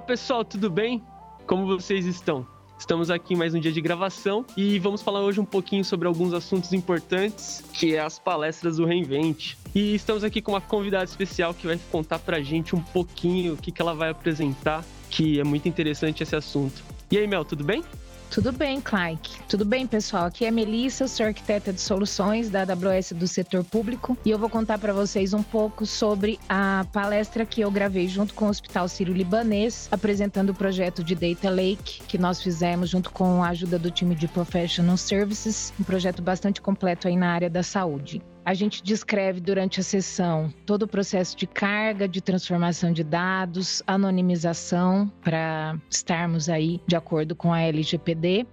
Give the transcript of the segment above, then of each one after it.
Fala pessoal, tudo bem? Como vocês estão? Estamos aqui em mais um dia de gravação e vamos falar hoje um pouquinho sobre alguns assuntos importantes, que é as palestras do Reinvente. E estamos aqui com uma convidada especial que vai contar pra gente um pouquinho o que, que ela vai apresentar, que é muito interessante esse assunto. E aí, Mel, tudo bem? Tudo bem, Clark. Tudo bem, pessoal? Aqui é Melissa, sou arquiteta de soluções da AWS do setor público e eu vou contar para vocês um pouco sobre a palestra que eu gravei junto com o Hospital Sírio-Libanês, apresentando o projeto de Data Lake que nós fizemos junto com a ajuda do time de Professional Services, um projeto bastante completo aí na área da saúde. A gente descreve durante a sessão todo o processo de carga, de transformação de dados, anonimização, para estarmos aí de acordo com a LGPD.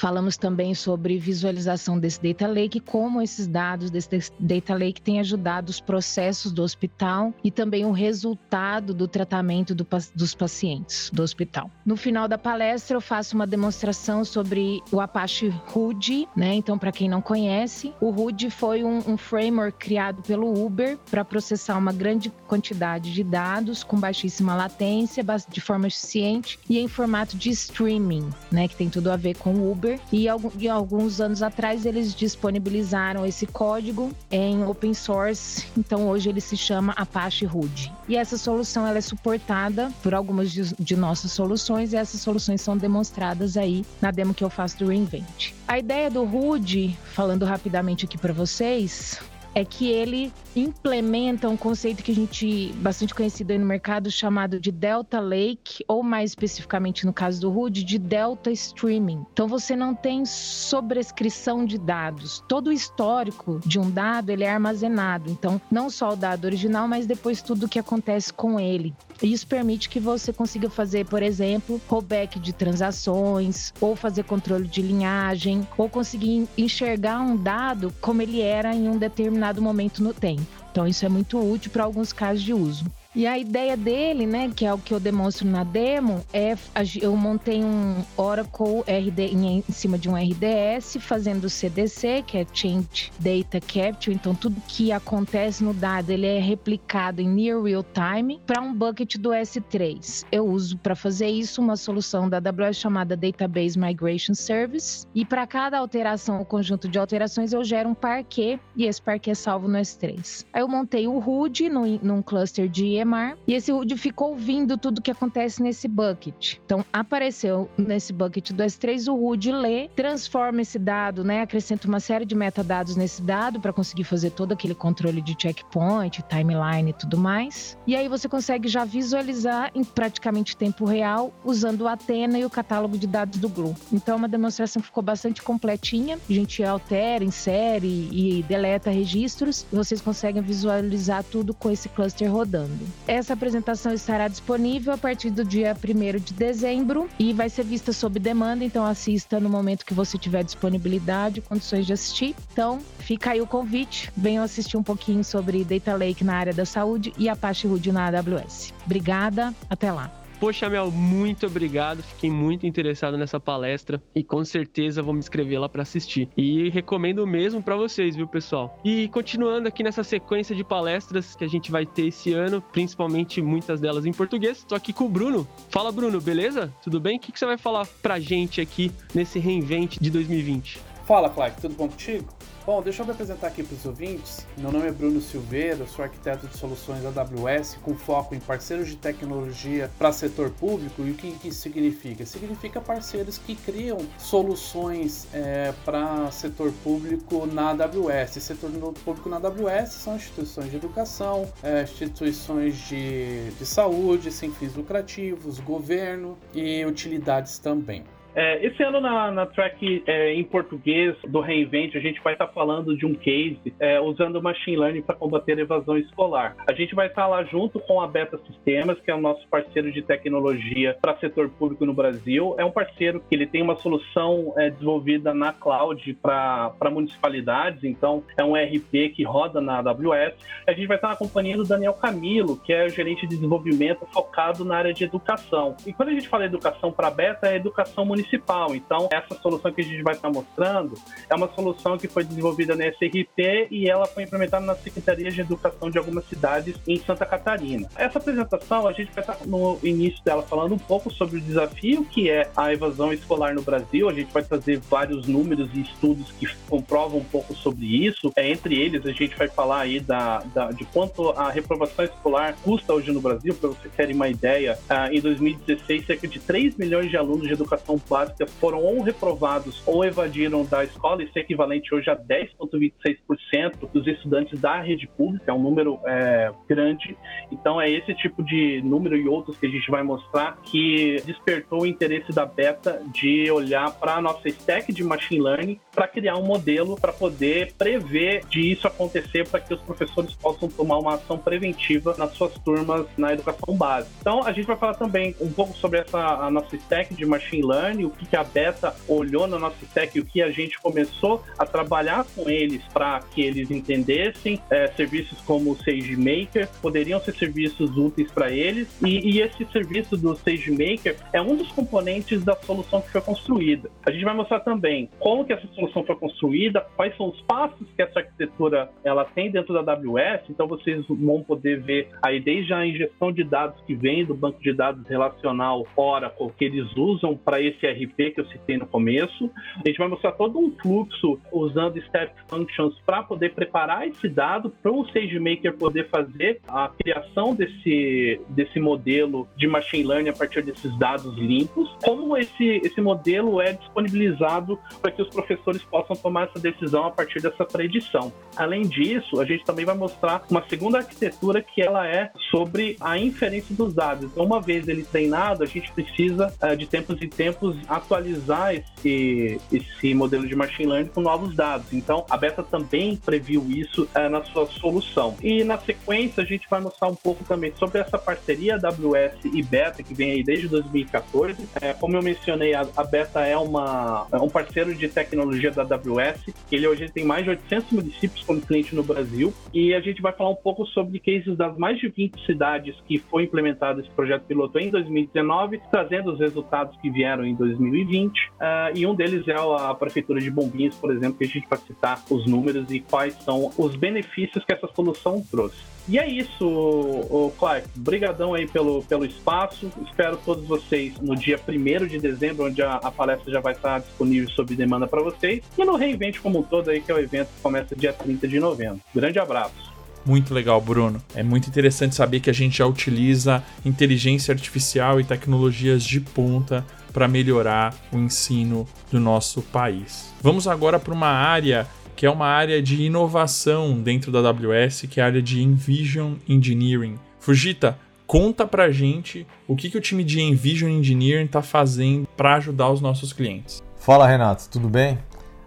Falamos também sobre visualização desse data lake, como esses dados desse data lake têm ajudado os processos do hospital e também o resultado do tratamento do, dos pacientes do hospital. No final da palestra, eu faço uma demonstração sobre o Apache Hood, né? Então, para quem não conhece, o Hood foi um, um framework criado pelo Uber para processar uma grande quantidade de dados com baixíssima latência, de forma eficiente e em formato de streaming, né? Que tem tudo a ver com o Uber e, e alguns anos atrás eles disponibilizaram esse código em open source, então hoje ele se chama Apache Hood. E essa solução ela é suportada por algumas de, de nossas soluções e essas soluções são demonstradas aí na demo que eu faço do Reinvent. A ideia do Hood, falando rapidamente aqui para vocês, é que ele implementa um conceito que a gente bastante conhecido aí no mercado chamado de Delta Lake, ou mais especificamente no caso do Hood, de Delta Streaming. Então você não tem sobrescrição de dados. Todo o histórico de um dado ele é armazenado. Então não só o dado original, mas depois tudo o que acontece com ele. Isso permite que você consiga fazer, por exemplo, rollback de transações, ou fazer controle de linhagem, ou conseguir enxergar um dado como ele era em um determinado momento no tempo. Então, isso é muito útil para alguns casos de uso. E a ideia dele, né, que é o que eu demonstro na demo, é eu montei um Oracle RD em cima de um RDS fazendo CDC, que é Change Data Capture, então tudo que acontece no dado, ele é replicado em near real time para um bucket do S3. Eu uso para fazer isso uma solução da AWS chamada Database Migration Service, e para cada alteração ou conjunto de alterações eu gero um parquet e esse parquet é salvo no S3. Aí eu montei o HUD num, num cluster de E esse HUD ficou ouvindo tudo que acontece nesse bucket. Então, apareceu nesse bucket do S3 o HUD lê, transforma esse dado, né, acrescenta uma série de metadados nesse dado para conseguir fazer todo aquele controle de checkpoint, timeline e tudo mais. E aí você consegue já visualizar em praticamente tempo real usando o Athena e o catálogo de dados do Glue. Então, é uma demonstração ficou bastante completinha. A gente altera, insere e deleta registros. E vocês conseguem visualizar tudo com esse cluster rodando. Essa apresentação estará disponível a partir do dia 1 de dezembro e vai ser vista sob demanda, então assista no momento que você tiver disponibilidade, condições de assistir. Então, fica aí o convite, venham assistir um pouquinho sobre Data Lake na área da saúde e Apache Hood na AWS. Obrigada, até lá. Poxa, Mel, muito obrigado. Fiquei muito interessado nessa palestra e com certeza vou me inscrever lá para assistir. E recomendo mesmo para vocês, viu, pessoal? E continuando aqui nessa sequência de palestras que a gente vai ter esse ano, principalmente muitas delas em português, tô aqui com o Bruno. Fala, Bruno, beleza? Tudo bem? O que, que você vai falar pra gente aqui nesse reinvente de 2020? Fala, Clark, tudo bom contigo? Bom, deixa eu me apresentar aqui para os ouvintes. Meu nome é Bruno Silveira, sou arquiteto de soluções AWS com foco em parceiros de tecnologia para setor público. E o que, que isso significa? Significa parceiros que criam soluções é, para setor público na AWS. Setor público na AWS são instituições de educação, é, instituições de, de saúde, sem fins lucrativos, governo e utilidades também. É, esse ano na, na track é, em português do Reinvent, a gente vai estar tá falando de um case é, usando machine learning para combater a evasão escolar. A gente vai estar tá lá junto com a Beta Sistemas, que é o nosso parceiro de tecnologia para setor público no Brasil. É um parceiro que ele tem uma solução é, desenvolvida na cloud para municipalidades, então é um ERP que roda na AWS. A gente vai estar tá acompanhando o Daniel Camilo, que é o gerente de desenvolvimento focado na área de educação. E quando a gente fala educação para Beta, é educação municipal municipal. Então, essa solução que a gente vai estar mostrando é uma solução que foi desenvolvida na SRT e ela foi implementada na Secretaria de Educação de algumas cidades em Santa Catarina. Essa apresentação, a gente vai estar no início dela falando um pouco sobre o desafio que é a evasão escolar no Brasil. A gente vai trazer vários números e estudos que comprovam um pouco sobre isso. É, entre eles, a gente vai falar aí da, da de quanto a reprovação escolar custa hoje no Brasil, para vocês terem uma ideia. Uh, em 2016, cerca de 3 milhões de alunos de educação básica foram ou reprovados ou evadiram da escola, isso é equivalente hoje a 10,26% dos estudantes da rede pública, é um número é, grande. Então, é esse tipo de número e outros que a gente vai mostrar que despertou o interesse da Beta de olhar para a nossa stack de machine learning para criar um modelo para poder prever de isso acontecer para que os professores possam tomar uma ação preventiva nas suas turmas na educação básica. Então, a gente vai falar também um pouco sobre essa a nossa stack de machine learning, o que, que a Beta olhou na nossa e o que a gente começou a trabalhar com eles para que eles entendessem é, serviços como o SageMaker poderiam ser serviços úteis para eles e, e esse serviço do SageMaker é um dos componentes da solução que foi construída. A gente vai mostrar também como que essa solução foi construída, quais são os passos que essa arquitetura ela tem dentro da AWS. Então vocês vão poder ver aí desde a injeção de dados que vem do banco de dados relacional Oracle que eles usam para esse RP que eu citei no começo. A gente vai mostrar todo um fluxo usando step functions para poder preparar esse dado para o SageMaker poder fazer a criação desse, desse modelo de machine learning a partir desses dados limpos. Como esse, esse modelo é disponibilizado para que os professores possam tomar essa decisão a partir dessa predição. Além disso, a gente também vai mostrar uma segunda arquitetura que ela é sobre a inferência dos dados. Então, uma vez ele treinado, a gente precisa uh, de tempos em tempos atualizar esse, esse modelo de machine learning com novos dados. Então, a Beta também previu isso uh, na sua solução. E na sequência, a gente vai mostrar um pouco também sobre essa parceria AWS e Beta, que vem aí desde 2014. É, como eu mencionei, a, a Beta é, uma, é um parceiro de tecnologia da AWS. Ele hoje tem mais de 800 municípios como cliente no Brasil. E a gente vai falar um pouco sobre cases das mais de 20 cidades que foi implementado esse projeto piloto em 2019, trazendo os resultados que vieram em 2020. Uh, ah, e um deles é a Prefeitura de Bombinhas, por exemplo, que a gente vai citar os números e quais são os benefícios que essa solução trouxe. E é isso, o Clark. Aí pelo, pelo espaço. Espero todos vocês no dia 1 de dezembro, onde a, a, palestra já vai estar disponível sob demanda para vocês. E no Reinvente como um todo aí, que é o evento que começa dia 30 de novembro. Grande abraço. Muito legal, Bruno. É muito interessante saber que a gente já utiliza inteligência artificial e tecnologias de ponta para melhorar o ensino do nosso país. Vamos agora para uma área que é uma área de inovação dentro da AWS, que é a área de Envision Engineering. Fujita, conta pra gente o que, que o time de Envision Engineering está fazendo para ajudar os nossos clientes. Fala Renato, tudo bem?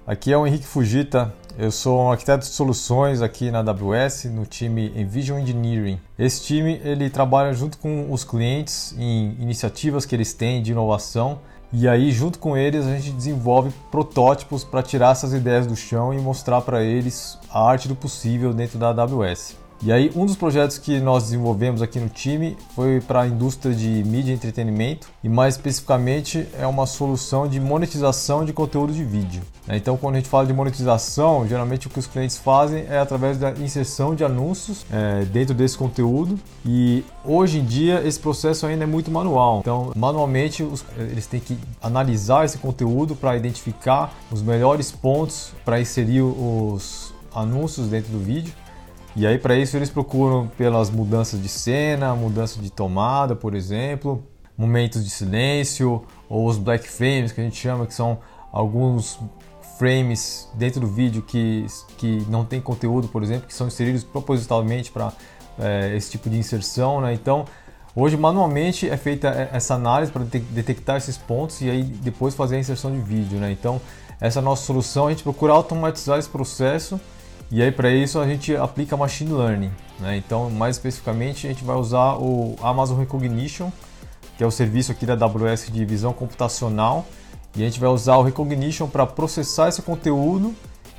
Aqui é o Henrique Fujita, eu sou um arquiteto de soluções aqui na AWS no time Envision Engineering. Esse time ele trabalha junto com os clientes em iniciativas que eles têm de inovação e aí, junto com eles, a gente desenvolve protótipos para tirar essas ideias do chão e mostrar para eles a arte do possível dentro da AWS. E aí, um dos projetos que nós desenvolvemos aqui no time foi para a indústria de mídia e entretenimento, e mais especificamente é uma solução de monetização de conteúdo de vídeo. Né? Então, quando a gente fala de monetização, geralmente o que os clientes fazem é através da inserção de anúncios é, dentro desse conteúdo, e hoje em dia esse processo ainda é muito manual. Então, manualmente, os, eles têm que analisar esse conteúdo para identificar os melhores pontos para inserir os anúncios dentro do vídeo. E aí para isso eles procuram pelas mudanças de cena, mudança de tomada, por exemplo, momentos de silêncio ou os black frames que a gente chama que são alguns frames dentro do vídeo que, que não tem conteúdo, por exemplo, que são inseridos propositalmente para é, esse tipo de inserção, né? Então Hoje, manualmente, é feita essa análise para detectar esses pontos e aí depois fazer a inserção de vídeo. Né? Então, essa é nossa solução. A gente procura automatizar esse processo e aí para isso a gente aplica machine learning. Né? Então, mais especificamente, a gente vai usar o Amazon Recognition, que é o serviço aqui da AWS de visão computacional, e a gente vai usar o Recognition para processar esse conteúdo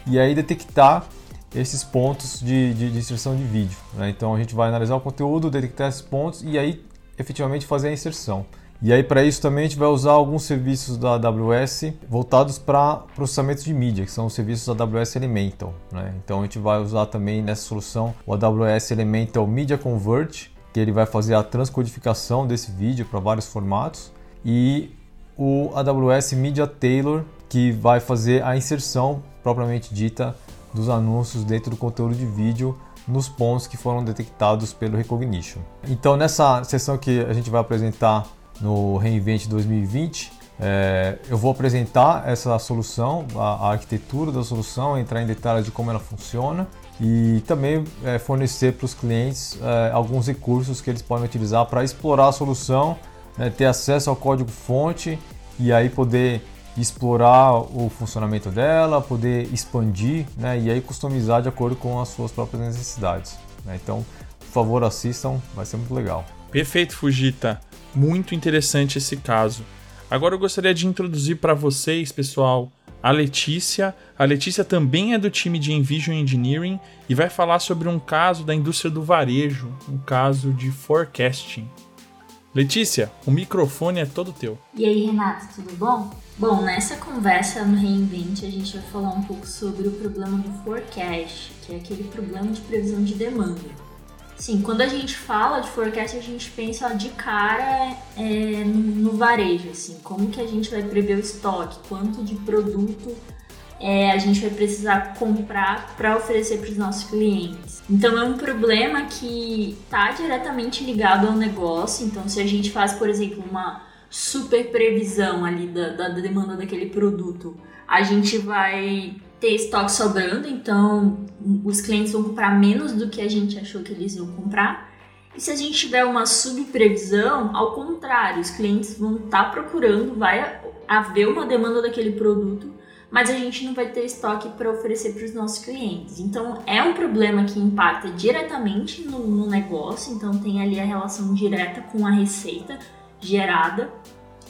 e aí detectar esses pontos de, de, de inserção de vídeo. Né? Então a gente vai analisar o conteúdo, detectar esses pontos e aí efetivamente fazer a inserção. E aí para isso também a gente vai usar alguns serviços da AWS voltados para processamento de mídia, que são os serviços da AWS Elemental. Né? Então a gente vai usar também nessa solução o AWS Elemental Media Convert, que ele vai fazer a transcodificação desse vídeo para vários formatos, e o AWS Media Tailor, que vai fazer a inserção propriamente dita dos anúncios dentro do conteúdo de vídeo nos pontos que foram detectados pelo Recognition. Então, nessa sessão que a gente vai apresentar no Reinvent 2020, é, eu vou apresentar essa solução, a, a, arquitetura da solução, entrar em detalhes de como ela funciona e também é, fornecer para os clientes é, alguns recursos que eles podem utilizar para explorar a solução, né, ter acesso ao código-fonte e aí poder explorar o funcionamento dela, poder expandir né, e aí customizar de acordo com as suas próprias necessidades. Né? Então, por favor, assistam, vai ser muito legal. Perfeito, Fujita. Muito interessante esse caso. Agora eu gostaria de introduzir para vocês, pessoal, a Letícia. A Letícia também é do time de Envision Engineering e vai falar sobre um caso da indústria do varejo, um caso de forecasting. Letícia, o microfone é todo teu. E aí, Renato, tudo bom? Bom, nessa conversa no Reinvent a gente vai falar um pouco sobre o problema do forecast, que é aquele problema de previsão de demanda. Sim, quando a gente fala de forecast, a gente pensa de cara é, no varejo, assim, como que a gente vai prever o estoque, quanto de produto é, a gente vai precisar comprar para oferecer para os nossos clientes. Então é um problema que está diretamente ligado ao negócio. Então, se a gente faz, por exemplo, uma super previsão ali da, da demanda daquele produto, a gente vai ter estoque sobrando, então os clientes vão comprar menos do que a gente achou que eles iam comprar. E se a gente tiver uma subprevisão, ao contrário, os clientes vão estar tá procurando, vai haver uma demanda daquele produto mas a gente não vai ter estoque para oferecer para os nossos clientes. Então é um problema que impacta diretamente no, no, negócio, então tem ali a relação direta com a receita gerada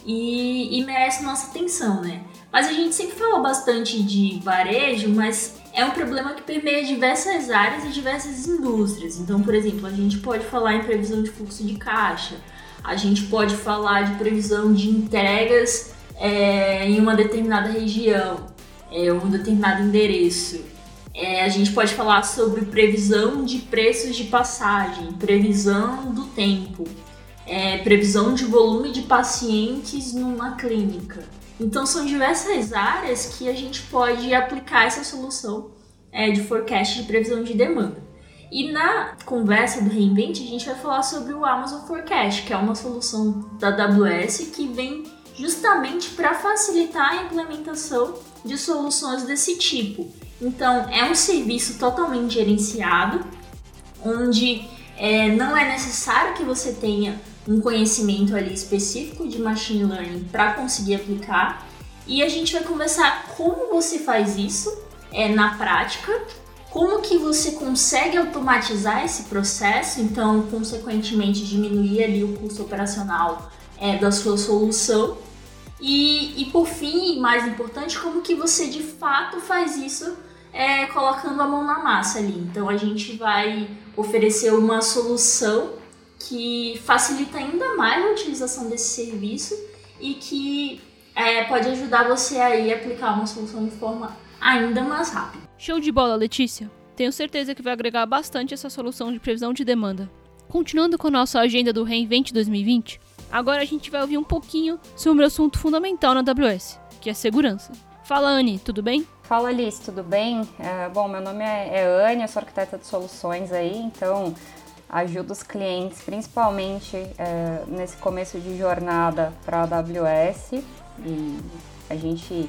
e, e merece nossa atenção, né? Mas a gente sempre falou bastante de varejo, mas é um problema que permeia diversas áreas e diversas indústrias. Então, por exemplo, a gente pode falar em previsão de fluxo de caixa, a gente pode falar de previsão de entregas é, em uma determinada região é, um determinado endereço. É, a gente pode falar sobre previsão de preços de passagem, previsão do tempo, é, previsão de volume de pacientes numa clínica. Então são diversas áreas que a gente pode aplicar essa solução é, de forecast de previsão de demanda. E na conversa do Reinvent a gente vai falar sobre o Amazon Forecast, que é uma solução da AWS que vem justamente para facilitar a implementação de soluções desse tipo. Então, é um serviço totalmente gerenciado, onde é, não é necessário que você tenha um conhecimento ali específico de machine learning para conseguir aplicar. E a gente vai conversar como você faz isso é, na prática, como que você consegue automatizar esse processo, então, consequentemente, diminuir ali o custo operacional é, da sua solução e, e por fim, mais importante, como que você de fato faz isso é, colocando a mão na massa ali. Então a gente vai oferecer uma solução que facilita ainda mais a utilização desse serviço e que é, pode ajudar você aí a aplicar uma solução de forma ainda mais rápida. Show de bola, Letícia! Tenho certeza que vai agregar bastante essa solução de previsão de demanda. Continuando com a nossa agenda do Reinvent 2020, Agora a gente vai ouvir um pouquinho sobre o assunto fundamental na AWS, que é segurança. Fala, Anne, tudo bem? Fala, Alice, tudo bem? É, bom, meu nome é, é Anne, eu sou arquiteta de soluções aí, então ajudo os clientes, principalmente é, nesse começo de jornada para a AWS e a gente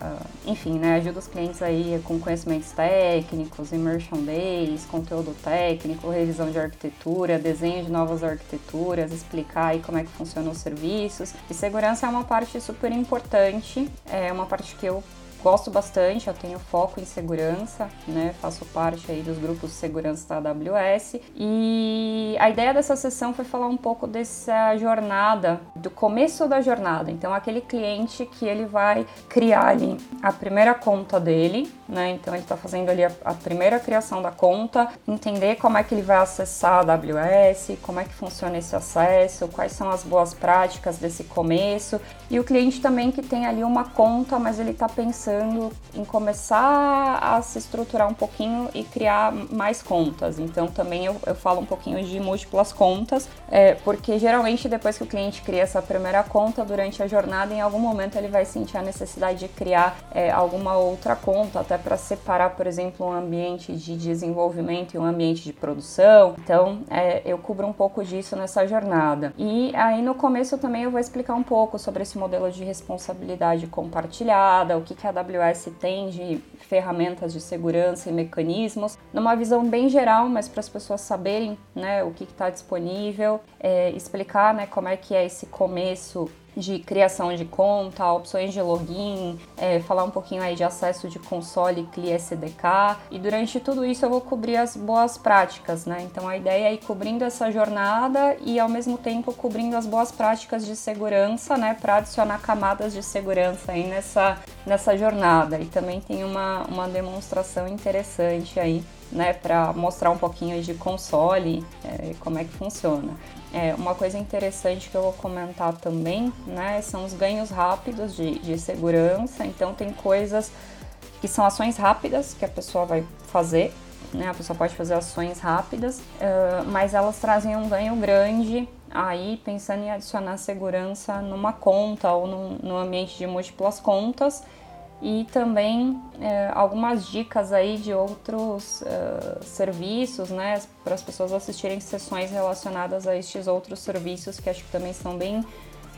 Uh, enfim, né, ajuda os clientes aí com conhecimentos técnicos, immersion days, conteúdo técnico, revisão de arquitetura, desenho de novas arquiteturas, explicar aí como é que funcionam os serviços. E segurança é uma parte super importante, é uma parte que eu gosto bastante, eu tenho foco em segurança, né? Faço parte aí dos grupos de segurança da AWS. E a ideia dessa sessão foi falar um pouco dessa jornada do começo da jornada. Então, aquele cliente que ele vai criar ali a primeira conta dele, né? Então, ele está fazendo ali a, a, primeira criação da conta, entender como é que ele vai acessar a AWS, como é que funciona esse acesso, quais são as boas práticas desse começo. E o cliente também que tem ali uma conta, mas ele está pensando em começar a se estruturar um pouquinho e criar mais contas. Então, também eu, eu falo um pouquinho de múltiplas contas, é, porque geralmente depois que o cliente cria essa primeira conta durante a jornada, em algum momento ele vai sentir a necessidade de criar é, alguma outra conta, até para separar, por exemplo, um ambiente de desenvolvimento e um ambiente de produção. Então, é, eu cubro um pouco disso nessa jornada. E aí no começo também eu vou explicar um pouco sobre esse modelo de responsabilidade compartilhada, o que, que a AWS tem de ferramentas de segurança e mecanismos, numa visão bem geral, mas para as pessoas saberem né, o que está disponível, é, explicar né, como é que é esse começo de criação de conta, opções de login, é, falar um pouquinho aí de acesso de console, CLI SDK e durante tudo isso eu vou cobrir as boas práticas, né? Então a ideia é ir cobrindo essa jornada e ao mesmo tempo cobrindo as boas práticas de segurança, né? Para adicionar camadas de segurança aí nessa, nessa jornada e também tem uma, uma demonstração interessante aí né, para mostrar um pouquinho de console, é, como é que funciona. É, uma coisa interessante que eu vou comentar também, né, são os ganhos rápidos de, de segurança. Então tem coisas que são ações rápidas que a pessoa vai fazer, né, a pessoa pode fazer ações rápidas, uh, mas elas trazem um ganho grande aí pensando em adicionar segurança numa conta ou num, num ambiente de múltiplas contas e também é, algumas dicas aí de outros uh, serviços, né, para as pessoas assistirem sessões relacionadas a estes outros serviços que acho que também são bem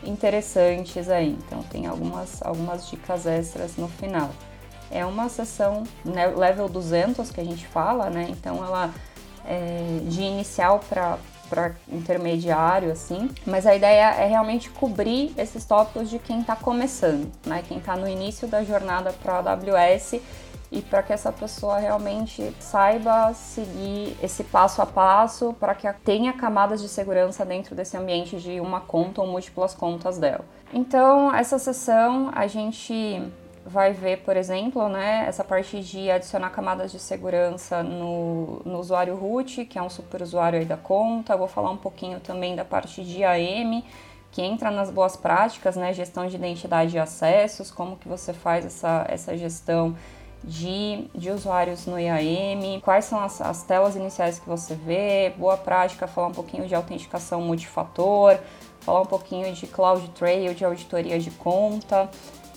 interessantes aí. Então tem algumas, algumas dicas extras no final. É uma sessão né, level 200 que a gente fala, né? Então ela é de inicial para para intermediário, assim. Mas a ideia é realmente cobrir esses tópicos de quem está começando, né? Quem está no início da jornada para a AWS e para que essa pessoa realmente saiba seguir esse passo a passo para que tenha camadas de segurança dentro desse ambiente de uma conta ou múltiplas contas dela. Então, essa sessão a gente vai ver, por exemplo, né, essa parte de adicionar camadas de segurança no, no usuário root, que é um super usuário aí da conta. Eu vou falar um pouquinho também da parte de AM, que entra nas boas práticas, né, gestão de identidade e acessos, como que você faz essa, essa gestão de, de usuários no IAM, quais são as, as telas iniciais que você vê, boa prática, falar um pouquinho de autenticação multifator, falar um pouquinho de Cloud Trail, de auditoria de conta,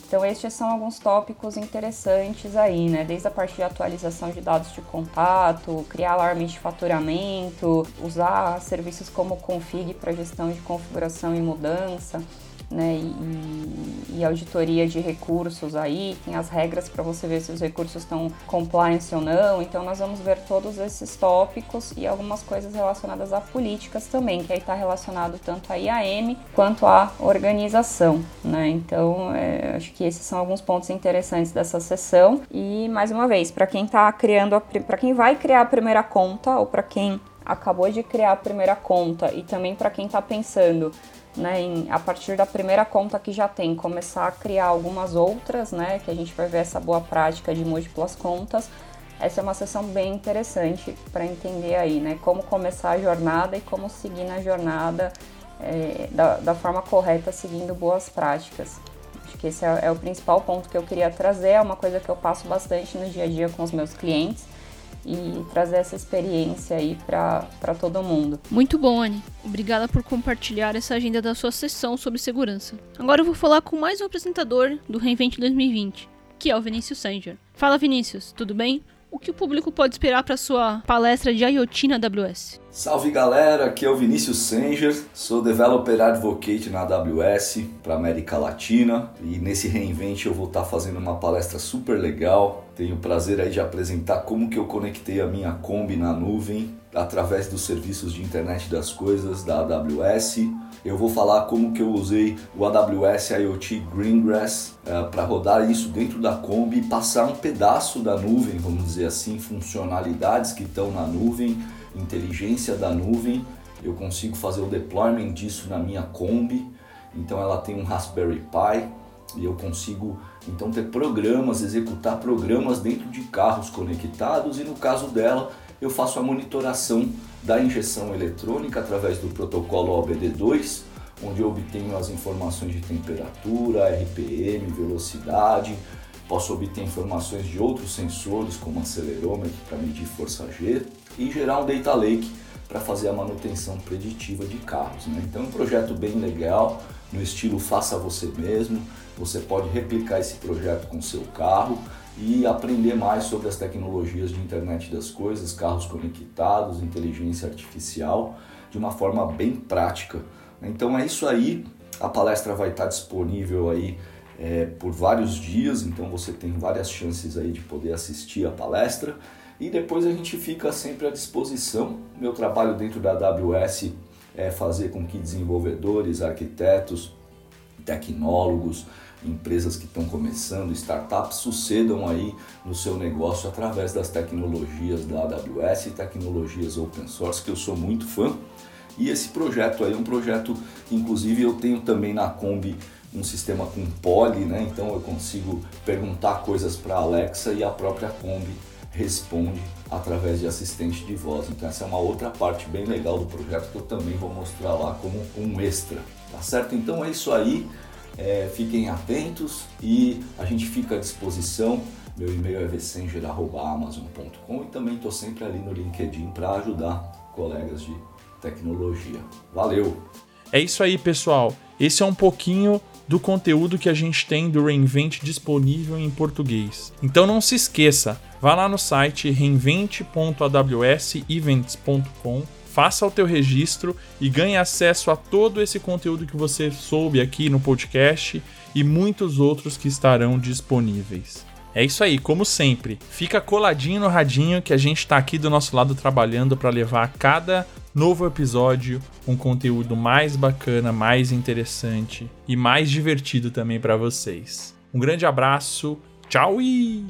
então, estes são alguns tópicos interessantes aí, né? Desde a parte de atualização de dados de contato, criar alarmes de faturamento, usar serviços como Config para gestão de configuração e mudança né, e, e, auditoria de recursos aí, tem as regras para você ver se os recursos estão compliance ou não. Então nós vamos ver todos esses tópicos e algumas coisas relacionadas a políticas também, que aí está relacionado tanto a IAM quanto à organização, né? Então é, acho que esses são alguns pontos interessantes dessa sessão. E mais uma vez, para quem está criando, para quem vai criar a primeira conta ou para quem acabou de criar a primeira conta e também para quem está pensando né, em, a partir da primeira conta que já tem, começar a criar algumas outras, né, que a gente vai ver essa boa prática de múltiplas contas. Essa é uma sessão bem interessante para entender aí, né, como começar a jornada e como seguir na jornada é, da, da, forma correta, seguindo boas práticas. Acho que esse é, é o principal ponto que eu queria trazer, é uma coisa que eu passo bastante no dia a dia com os meus clientes e trazer essa experiência aí para todo mundo. Muito bom, Anne. Obrigada por compartilhar essa agenda da sua sessão sobre segurança. Agora eu vou falar com mais um apresentador do Reinvent 2020, que é o Vinícius Sanger. Fala, Vinícius, tudo bem? O que o público pode esperar para sua palestra de IoT na AWS? Salve galera, aqui é o Vinícius Sanger, sou Developer Advocate na AWS para América Latina e nesse Reinvent eu vou estar tá fazendo uma palestra super legal. Tenho o prazer aí de apresentar como que eu conectei a minha Kombi na nuvem através dos serviços de internet das coisas da AWS. Eu vou falar como que eu usei o AWS IoT Greengrass uh, eh, para rodar isso dentro da Kombi e passar um pedaço da nuvem, vamos dizer assim, funcionalidades que estão na nuvem, inteligência da nuvem. Eu consigo fazer o deployment disso na minha Kombi Então ela tem um Raspberry Pi e eu consigo então ter programas, executar programas dentro de carros conectados e no caso dela eu faço a monitoração da injeção eletrônica através do protocolo OBD2, onde eu obtenho as informações de temperatura, RPM, velocidade, posso obter informações de outros sensores como acelerômetro para medir força G e gerar um data lake para fazer a manutenção preditiva de carros. Né? Então é um projeto bem legal, no estilo faça você mesmo. Você pode replicar esse projeto com seu carro e aprender mais sobre as tecnologias de internet das coisas, carros conectados, inteligência artificial, de uma forma bem prática. Então é isso aí. A palestra vai estar disponível aí é, por vários dias, então você tem várias chances aí de poder assistir a palestra e depois a gente fica sempre à disposição. Meu trabalho dentro da AWS é fazer com que desenvolvedores, arquitetos, tecnólogos, empresas que estão começando, startups, sucedam aí no seu negócio através das tecnologias da AWS e tecnologias open source, que eu sou muito fã. E esse projeto aí é um projeto que inclusive eu tenho também na Kombi um sistema com Poly, né? Então eu consigo perguntar coisas para a Alexa e a própria Kombi responde através de assistente de voz. Então essa é uma outra parte bem legal do projeto que eu também vou mostrar lá como um extra, tá certo? Então é isso aí, é, fiquem atentos e a gente fica à disposição. Meu e-mail é vsenger.amazon.com e também estou sempre ali no LinkedIn para ajudar colegas de tecnologia. Valeu! É isso aí, pessoal. Esse é um pouquinho do conteúdo que a gente tem do Reinvent disponível em português. Então não se esqueça, vá lá no site reinvent.awsevents.com, faça o teu registro e ganhe acesso a todo esse conteúdo que você soube aqui no podcast e muitos outros que estarão disponíveis. É isso aí, como sempre, fica coladinho no radinho que a gente está aqui do nosso lado trabalhando para levar a cada novo episódio um conteúdo mais bacana, mais interessante e mais divertido também para vocês. Um grande abraço, tchau e